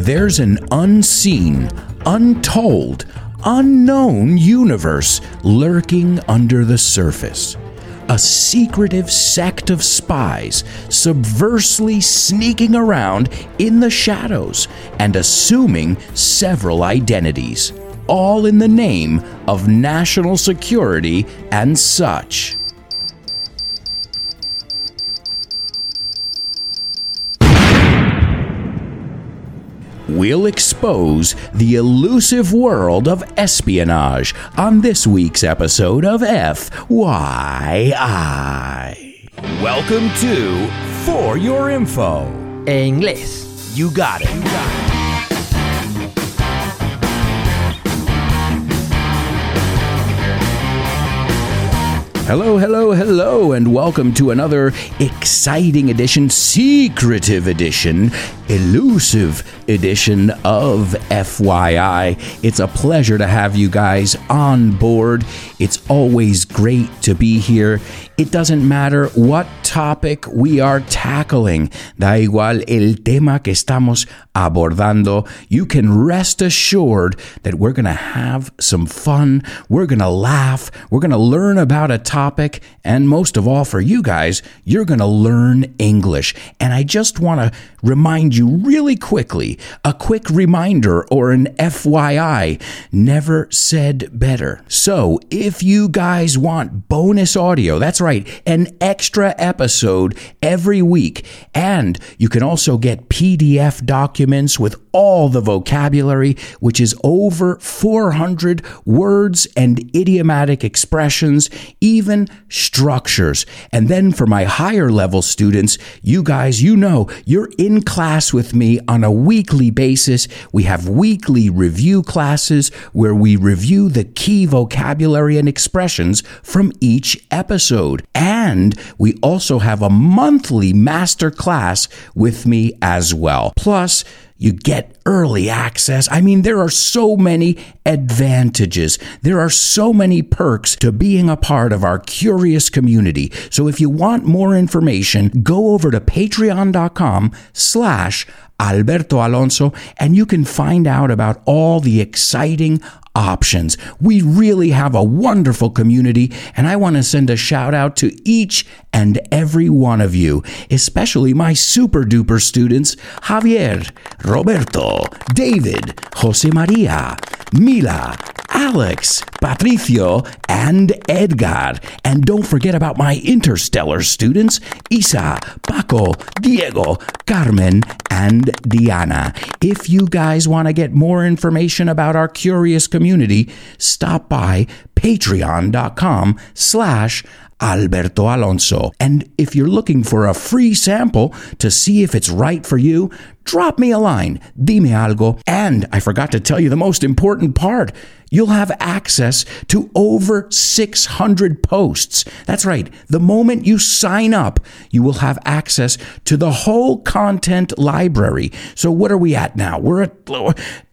There's an unseen, untold, unknown universe lurking under the surface. A secretive sect of spies subversely sneaking around in the shadows and assuming several identities, all in the name of national security and such. We'll expose the elusive world of espionage on this week's episode of FYI. Welcome to For Your Info. English. You got it. You got it. Hello, hello, hello, and welcome to another exciting edition, secretive edition, elusive edition of FYI. It's a pleasure to have you guys on board. It's always great to be here. It doesn't matter what topic we are tackling, da igual el tema que estamos abordando. You can rest assured that we're going to have some fun, we're going to laugh, we're going to learn about a topic, and most of all, for you guys, you're going to learn English. And I just want to remind you really quickly a quick reminder or an FYI never said better. So, if you guys want bonus audio, that's right, an extra episode every week, and you can also get PDF documents with all the vocabulary, which is over 400 words and idiomatic expressions, even structures. And then for my higher level students, you guys, you know, you're in class with me on a weekly basis. We have weekly review classes where we review the key vocabulary and expressions from each episode. And we also have a monthly master class with me as well. Plus, you get early access. I mean, there are so many advantages. There are so many perks to being a part of our curious community. So if you want more information, go over to patreon.com slash Alberto Alonso and you can find out about all the exciting options. We really have a wonderful community, and I want to send a shout out to each and every one of you, especially my super duper students Javier, Roberto, David, Jose Maria, Mila, Alex, Patricio, and Edgar. And don't forget about my interstellar students Isa, Paco, Diego, Carmen, and Diana. If you guys want to get more information about our curious community, stop by patreon.com slash Alberto Alonso. And if you're looking for a free sample to see if it's right for you, drop me a line, dime algo. And I forgot to tell you the most important part. You'll have access to over 600 posts. That's right. The moment you sign up, you will have access to the whole content library. So what are we at now? We're at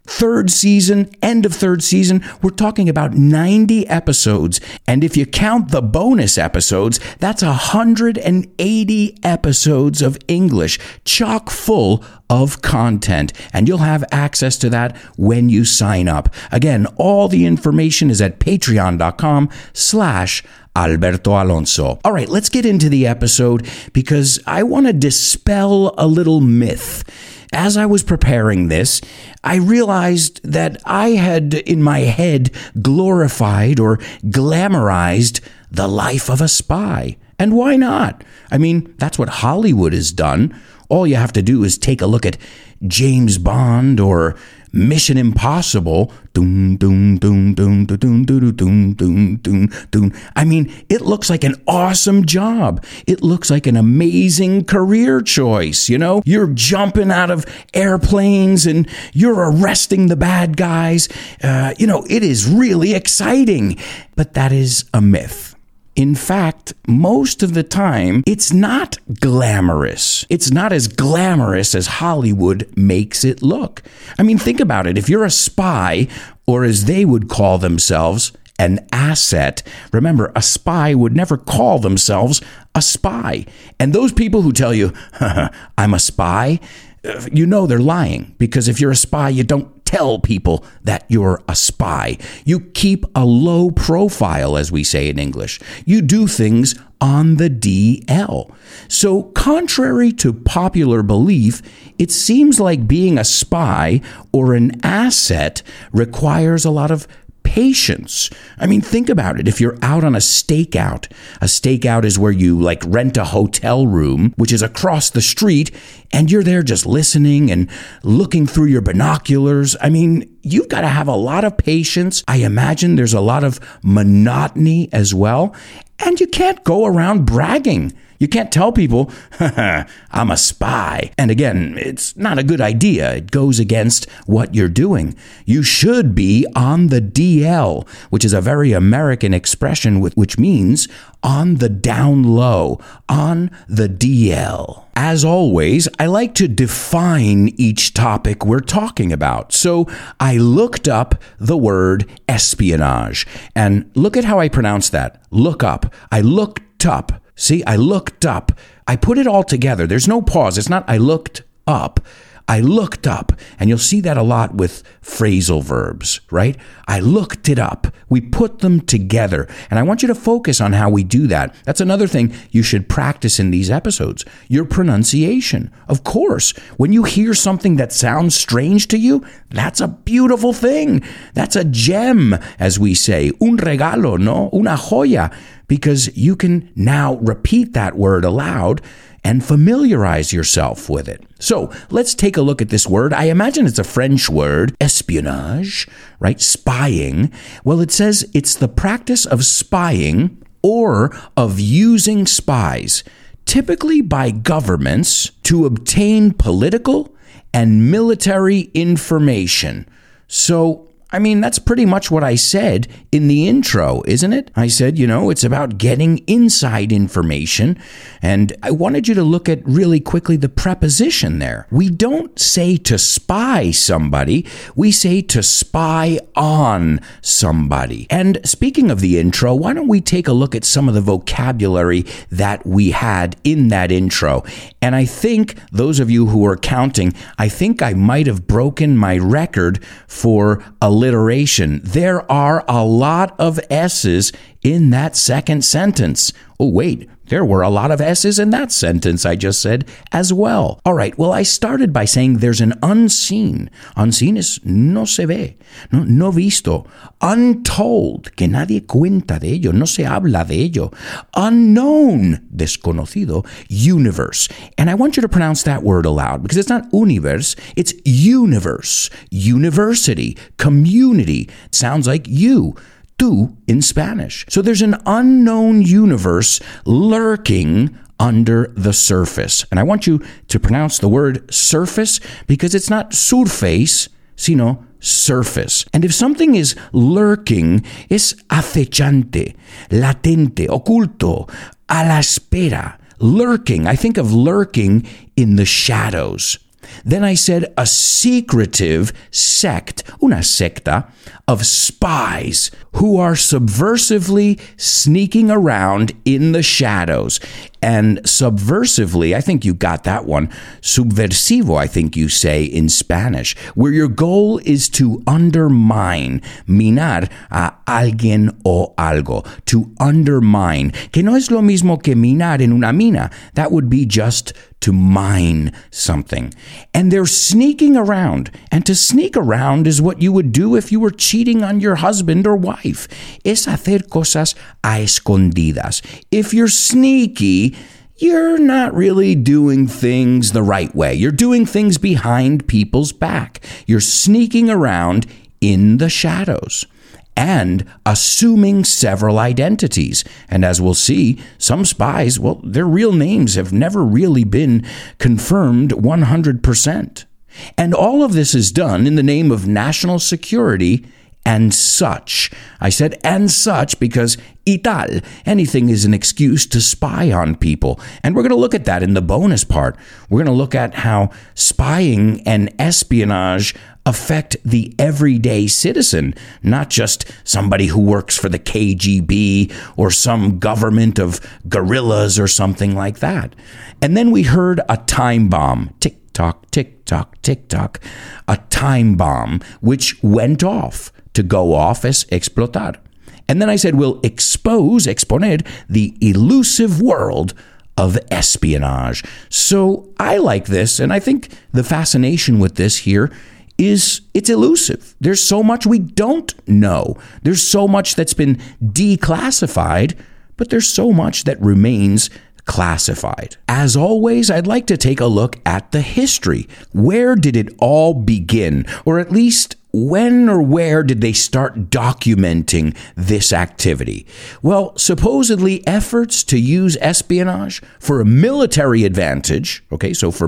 third season, end of third season, we're talking about 90 episodes. And if you count the bonus episodes, that's 180 episodes of English, chock full of content. And you'll have access to that when you sign up. Again, all the information is at patreon.com slash Alberto Alonso. All right, let's get into the episode because I want to dispel a little myth as I was preparing this, I realized that I had in my head glorified or glamorized the life of a spy. And why not? I mean, that's what Hollywood has done. All you have to do is take a look at James Bond or Mission Impossible. I mean, it looks like an awesome job. It looks like an amazing career choice. You know, you're jumping out of airplanes and you're arresting the bad guys. Uh, you know, it is really exciting. But that is a myth. In fact, most of the time, it's not glamorous. It's not as glamorous as Hollywood makes it look. I mean, think about it. If you're a spy, or as they would call themselves, an asset. Remember, a spy would never call themselves a spy. And those people who tell you, I'm a spy, uh, you know they're lying because if you're a spy, you don't tell people that you're a spy. You keep a low profile, as we say in English. You do things on the DL. So, contrary to popular belief, it seems like being a spy or an asset requires a lot of patience. I mean, think about it. If you're out on a stakeout, a stakeout is where you like rent a hotel room, which is across the street, and you're there just listening and looking through your binoculars. I mean, you've got to have a lot of patience. I imagine there's a lot of monotony as well. And you can't go around bragging. You can't tell people, I'm a spy. And again, it's not a good idea. It goes against what you're doing. You should be on the DL, which is a very American expression, which means on the down low, on the DL. As always, I like to define each topic we're talking about. So I looked up the word espionage. And look at how I pronounce that. Look up. I looked up See, I looked up. I put it all together. There's no pause. It's not I looked up. I looked up, and you'll see that a lot with phrasal verbs, right? I looked it up. We put them together. And I want you to focus on how we do that. That's another thing you should practice in these episodes your pronunciation. Of course, when you hear something that sounds strange to you, that's a beautiful thing. That's a gem, as we say. Un regalo, no? Una joya because you can now repeat that word aloud and familiarize yourself with it. So let's take a look at this word. I imagine it's a French word, espionage, right? Spying. Well, it says it's the practice of spying or of using spies, typically by governments, to obtain political and military information. So I mean, that's pretty much what I said in the intro, isn't it? I said, you know, it's about getting inside information. And I wanted you to look at really quickly the preposition there. We don't say to spy somebody, we say to spy on somebody. And speaking of the intro, why don't we take a look at some of the vocabulary that we had in that intro? And I think those of you who are counting, I think I might have broken my record for a alliteration. There are a lot of S's in that second sentence. Oh, wait, there were a lot of S's in that sentence I just said as well. All right, well, I started by saying there's an unseen. Unseen is no se ve, no, no visto. Untold, que nadie cuenta de ello, no se habla de ello. Unknown, desconocido, universe. And I want you to pronounce that word aloud because it's not universe, it's universe, university, community. It sounds like you tú in Spanish. So there's an unknown universe lurking under the surface. And I want you to pronounce the word surface because it's not surface, sino surface. And if something is lurking, es acechante, latente, oculto, a la espera, lurking. I think of lurking in the shadows. Then I said a secretive sect, una secta, of spies who are subversively sneaking around in the shadows. And subversively, I think you got that one. Subversivo, I think you say in Spanish, where your goal is to undermine, minar a alguien o algo, to undermine, que no es lo mismo que minar en una mina. That would be just to mine something. And they're sneaking around. And to sneak around is what you would do if you were cheating on your husband or wife. Es hacer cosas a escondidas. If you're sneaky, you're not really doing things the right way. You're doing things behind people's back. You're sneaking around in the shadows and assuming several identities. And as we'll see, some spies, well, their real names have never really been confirmed 100%. And all of this is done in the name of national security and such. I said and such because ital, anything is an excuse to spy on people. And we're going to look at that in the bonus part. We're going to look at how spying and espionage affect the everyday citizen, not just somebody who works for the KGB or some government of guerrillas or something like that. And then we heard a time bomb tick tock, tick tock, tick tock, a time bomb which went off to go off as explotar. And then I said, we'll expose, exponer, the elusive world of espionage. So I like this, and I think the fascination with this here is it's elusive. There's so much we don't know. There's so much that's been declassified, but there's so much that remains classified. As always, I'd like to take a look at the history. Where did it all begin? Or at least when or where did they start documenting this activity? Well, supposedly efforts to use espionage for a military advantage, okay, so for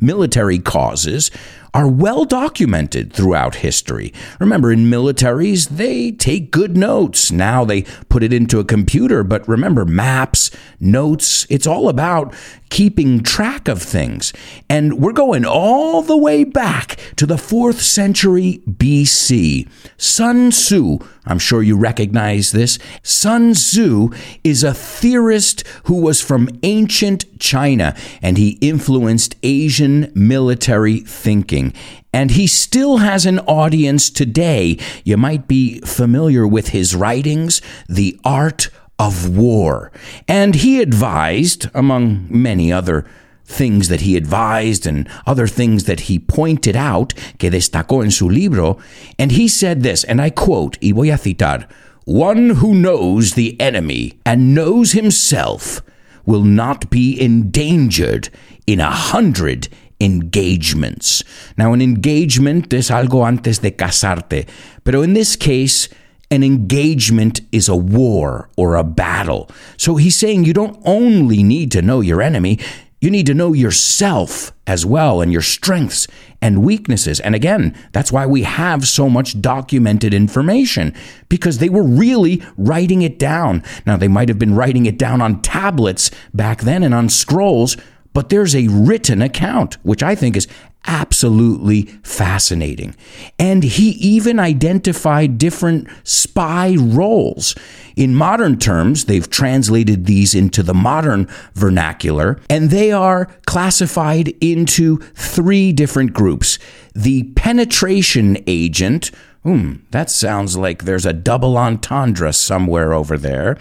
military causes, are well documented throughout history. Remember, in militaries, they take good notes. Now they put it into a computer, but remember, maps, notes, it's all about keeping track of things. And we're going all the way back to the fourth century BC. Sun Tzu, I'm sure you recognize this. Sun Tzu is a theorist who was from ancient China and he influenced Asian military thinking. And he still has an audience today. You might be familiar with his writings, The Art of war. And he advised, among many other things that he advised and other things that he pointed out, que destacó en su libro, and he said this, and I quote, y voy a citar, one who knows the enemy and knows himself will not be endangered in a hundred engagements. Now, an engagement es algo antes de casarte, pero in this case, an engagement is a war or a battle. So he's saying you don't only need to know your enemy, you need to know yourself as well and your strengths and weaknesses. And again, that's why we have so much documented information because they were really writing it down. Now, they might have been writing it down on tablets back then and on scrolls, but there's a written account, which I think is absolutely fascinating. And he even identified different spy roles. In modern terms, they've translated these into the modern vernacular, and they are classified into three different groups the penetration agent. Hmm, that sounds like there's a double entendre somewhere over there.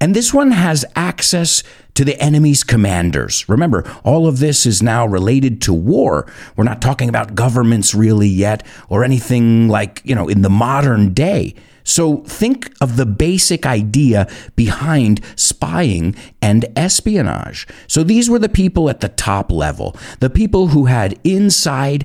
And this one has access to the enemy's commanders. Remember, all of this is now related to war. We're not talking about governments really yet or anything like, you know, in the modern day. So think of the basic idea behind spying and espionage. So these were the people at the top level, the people who had inside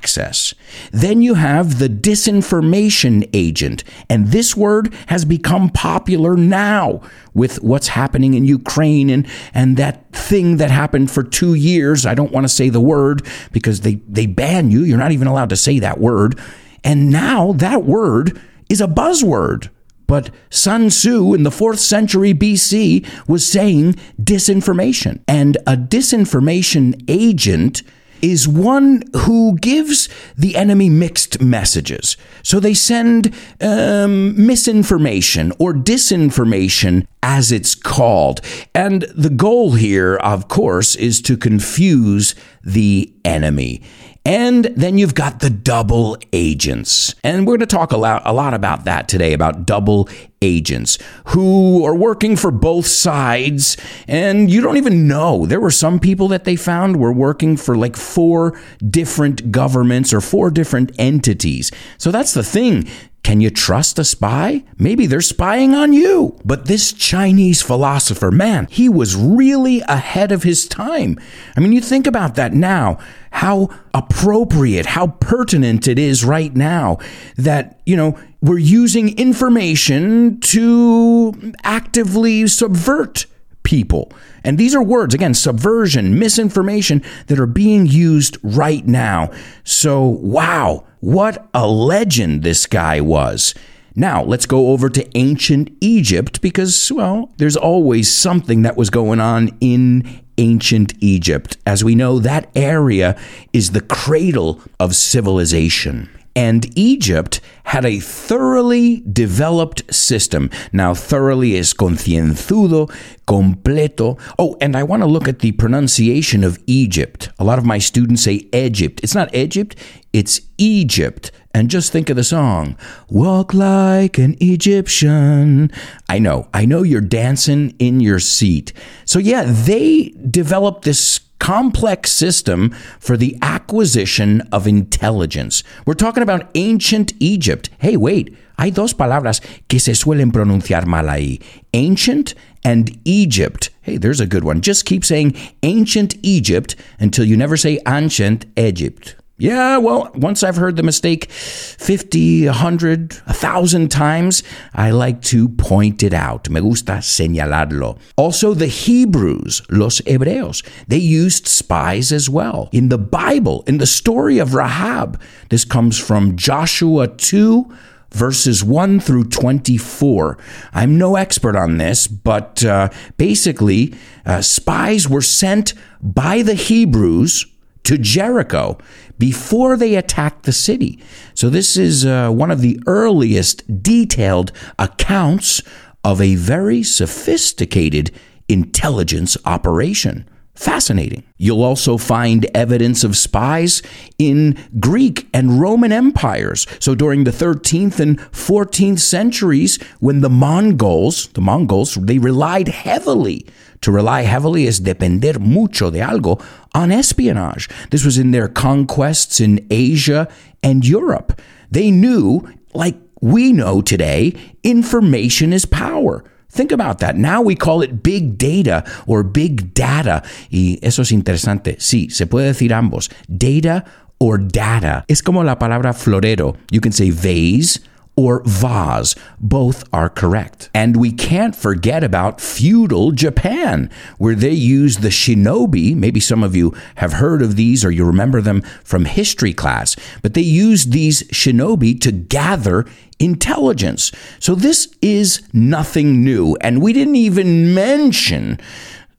access. Then you have the disinformation agent, and this word has become popular now with what's happening in Ukraine and, and that thing that happened for two years. I don't want to say the word because they, they ban you. You're not even allowed to say that word. And now that word is a buzzword. But Sun Tzu in the fourth century BC was saying disinformation. And a disinformation agent is one who gives the enemy mixed messages. So they send um, misinformation or disinformation, as it's called. And the goal here, of course, is to confuse the enemy. And then you've got the double agents. And we're going to talk a lot, a lot about that today, about double agents who are working for both sides. And you don't even know. There were some people that they found were working for like four different governments or four different entities. So that's the thing. Can you trust a spy? Maybe they're spying on you. But this Chinese philosopher, man, he was really ahead of his time. I mean, you think about that now, how appropriate, how pertinent it is right now that, you know, we're using information to actively subvert people. And these are words, again, subversion, misinformation that are being used right now. So, wow, what a legend this guy was. Now, let's go over to ancient Egypt because, well, there's always something that was going on in ancient Egypt. As we know, that area is the cradle of civilization. and Egypt had a thoroughly developed system. Now, thoroughly is concienzudo, completo. Oh, and I want to look at the pronunciation of Egypt. A lot of my students say Egypt. It's not Egypt, it's Egypt. And just think of the song, Walk Like an Egyptian. I know, I know you're dancing in your seat. So, yeah, they developed this complex system for the acquisition of intelligence. We're talking about ancient Egypt. Hey, wait, hay dos palabras que se suelen pronunciar mal ahí ancient and Egypt. Hey, there's a good one. Just keep saying ancient Egypt until you never say ancient Egypt. Yeah, well, once I've heard the mistake 50, 100, 1,000 times, I like to point it out. Me gusta señalarlo. Also, the Hebrews, los hebreos, they used spies as well. In the Bible, in the story of Rahab, this comes from Joshua 2, verses 1 through 24. I'm no expert on this, but uh, basically, uh, spies were sent by the Hebrews to Jericho before they attacked the city. So, this is uh, one of the earliest detailed accounts of a very sophisticated intelligence operation. Fascinating. You'll also find evidence of spies in Greek and Roman empires. So during the 13th and 14th centuries, when the Mongols, the Mongols, they relied heavily to rely heavily is depender mucho de algo on espionage. This was in their conquests in Asia and Europe. They knew, like we know today, information is power. Think about that. Now we call it big data or big data. Y eso es interesante. Sí, se puede decir ambos. Data or data. Es como la palabra florero. You can say vase or vase. Both are correct. And we can't forget about feudal Japan, where they used the shinobi. Maybe some of you have heard of these or you remember them from history class, but they used these shinobi to gather intelligence. So this is nothing new. And we didn't even mention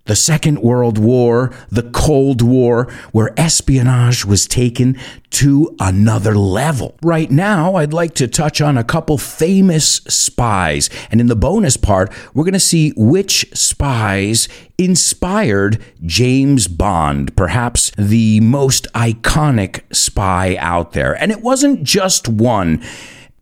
the Second World War, the Cold War, where espionage was taken to another level. Right now, I'd like to touch on a couple famous spies. And in the bonus part, we're going to see which spies inspired James Bond, perhaps the most iconic spy out there. And it wasn't just one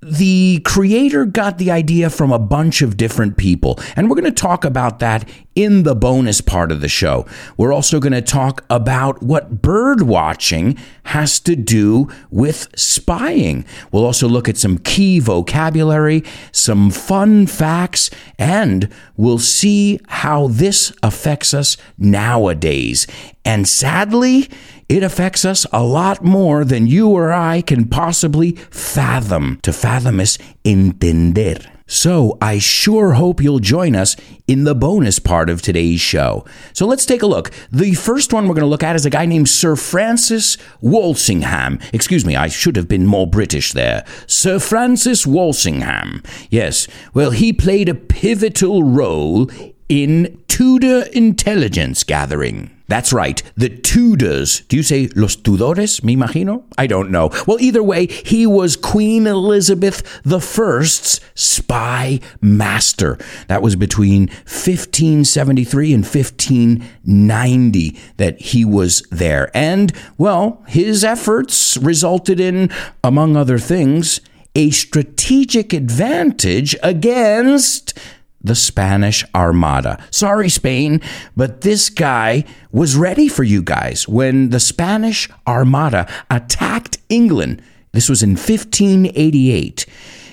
the creator got the idea from a bunch of different people, and we're going to talk about that in the bonus part of the show. We're also going to talk about what bird watching has to do with spying. We'll also look at some key vocabulary, some fun facts, and we'll see how this affects us nowadays. And sadly, it affects us a lot more than you or I can possibly fathom. To fathom is entender. So I sure hope you'll join us in the bonus part of today's show. So let's take a look. The first one we're going to look at is a guy named Sir Francis Walsingham. Excuse me, I should have been more British there. Sir Francis Walsingham. Yes, well, he played a pivotal role in Tudor intelligence gathering. That's right, the Tudors. Do you say los Tudores, me imagino? I don't know. Well, either way, he was Queen Elizabeth I's spy master. That was between 1573 and 1590 that he was there. And, well, his efforts resulted in, among other things, a strategic advantage against the Spanish Armada. Sorry, Spain, but this guy was ready for you guys when the Spanish Armada attacked England. This was in 1588.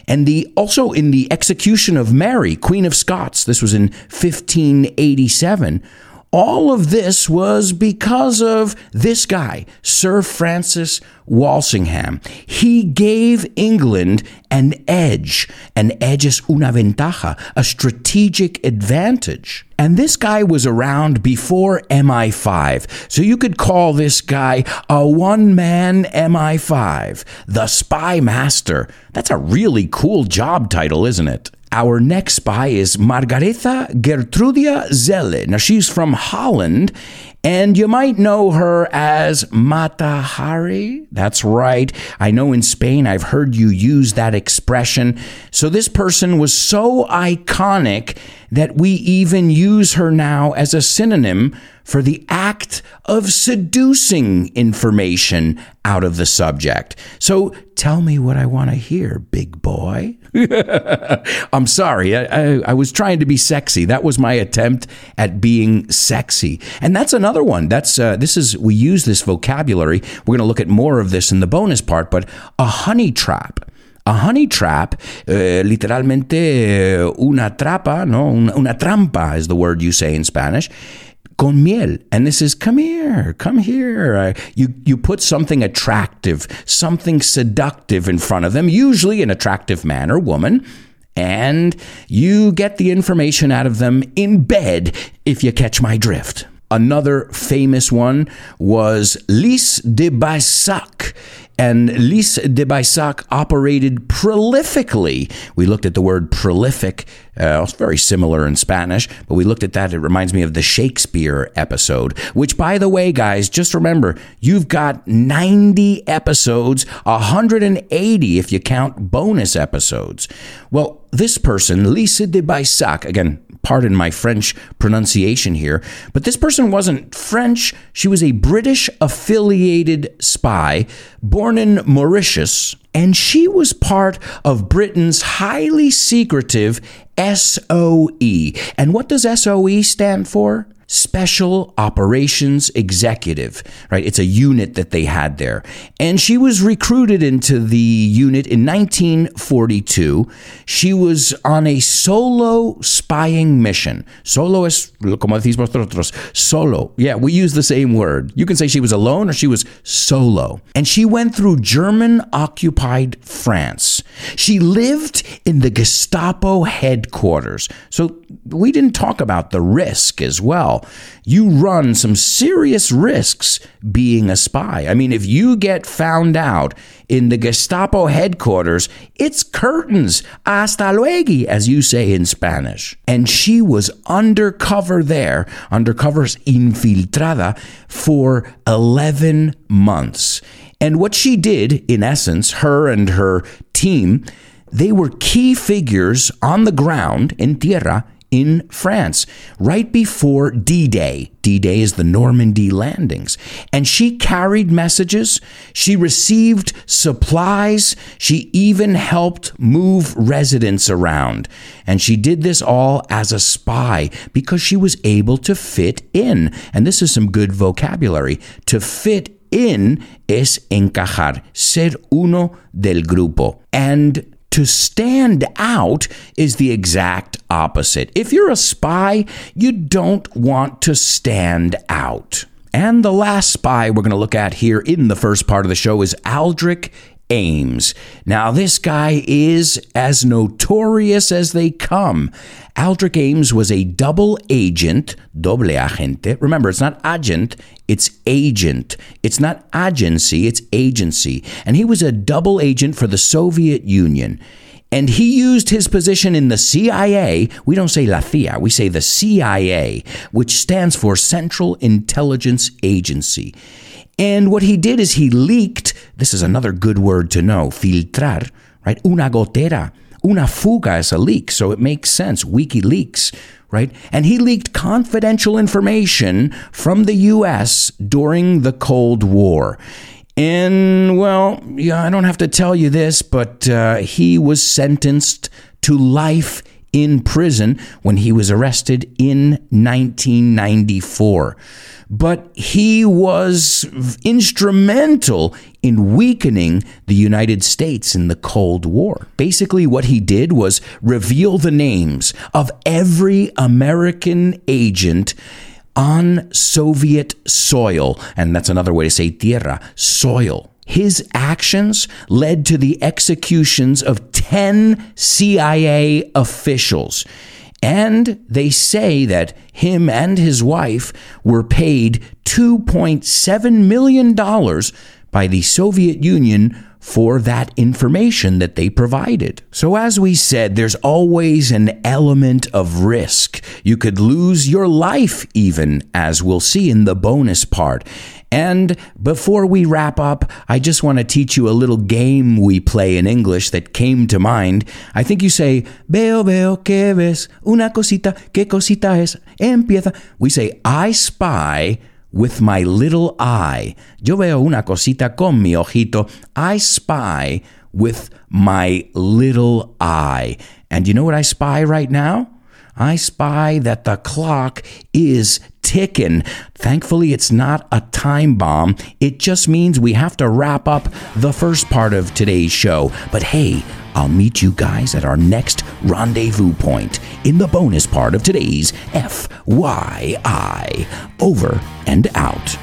And the also in the execution of Mary, Queen of Scots, this was in 1587. All of this was because of this guy, Sir Francis Walsingham. He gave England an edge. An edge is una ventaja, a strategic advantage. And this guy was around before MI5. So you could call this guy a one man MI5, the spy master. That's a really cool job title, isn't it? Our next spy is Margaretha Geertruida Zelle. Now, she's from Holland, and you might know her as Mata Hari. That's right. I know in Spain I've heard you use that expression. So this person was so iconic that we even use her now as a synonym for the act of seducing information out of the subject. So tell me what I want to hear, big boy. I'm sorry. I, I, I, was trying to be sexy. That was my attempt at being sexy. And that's another one. That's uh, this is we use this vocabulary. We're going to look at more of this in the bonus part. But a honey trap. A honey trap, uh, literalmente uh, una trapa, no, una, una trampa is the word you say in Spanish con miel. And this is, come here, come here. Uh, you, you put something attractive, something seductive in front of them, usually an attractive man or woman, and you get the information out of them in bed, if you catch my drift. Another famous one was Lise de Baissac and Lise de Baissac operated prolifically. We looked at the word prolific. Uh, it's very similar in Spanish, but we looked at that. It reminds me of the Shakespeare episode, which, by the way, guys, just remember you've got 90 episodes, 180 if you count bonus episodes. Well, this person, Lisa de Baissac, again, pardon my French pronunciation here, but this person wasn't French. She was a British affiliated spy born in Mauritius, and she was part of Britain's highly secretive SOE. And what does SOE stand for? Special Operations Executive, right? It's a unit that they had there. And she was recruited into the unit in 1942. She was on a solo spying mission. Solo es, como decís vosotros, solo. Yeah, we use the same word. You can say she was alone or she was solo. And she went through German occupied France. She lived in the Gestapo headquarters. So we didn't talk about the risk as well. You run some serious risks being a spy. I mean, if you get found out in the Gestapo headquarters, it's curtains, hasta luego, as you say in Spanish. And she was undercover there, undercover infiltrada, for 11 months. And what she did, in essence, her and her team, they were key figures on the ground in tierra in France right before D Day. D Day is the Normandy landings. And she carried messages, she received supplies, she even helped move residents around. And she did this all as a spy because she was able to fit in. And this is some good vocabulary. To fit in es encajar, ser uno del grupo. And to stand out is the exact opposite. If you're a spy, you don't want to stand out. And the last spy we're going to look at here in the first part of the show is Aldrich Ames. Now, this guy is as notorious as they come. Aldrich Ames was a double agent, doble agente. Remember, it's not agent, it's agent. It's not agency, it's agency. And he was a double agent for the Soviet Union. And he used his position in the CIA. We don't say La CIA, we say the CIA, which stands for Central Intelligence Agency. And what he did is he leaked, this is another good word to know, filtrar, right? Una gotera. Una fuga is a leak, so it makes sense. WikiLeaks, right? And he leaked confidential information from the US during the Cold War. And, well, yeah, I don't have to tell you this, but uh, he was sentenced to life in prison when he was arrested in 1994 but he was instrumental in weakening the United States in the Cold War. Basically, what he did was reveal the names of every American agent on Soviet soil, and that's another way to say tierra, soil. His actions led to the executions of 10 CIA officials. And they say that him and his wife were paid $2.7 million by the Soviet Union for that information that they provided. So, as we said, there's always an element of risk. You could lose your life, even, as we'll see in the bonus part. And before we wrap up, I just want to teach you a little game we play in English that came to mind. I think you say, Veo, veo, que ves, una cosita, que cosita es, empieza. We say, I spy with my little eye. Yo veo una cosita con mi ojito. I spy with my little eye. And you know what I spy right now? I spy that the clock is ticking. Thankfully, it's not a time bomb. It just means we have to wrap up the first part of today's show. But hey, I'll meet you guys at our next rendezvous point in the bonus part of today's FYI. Over and out.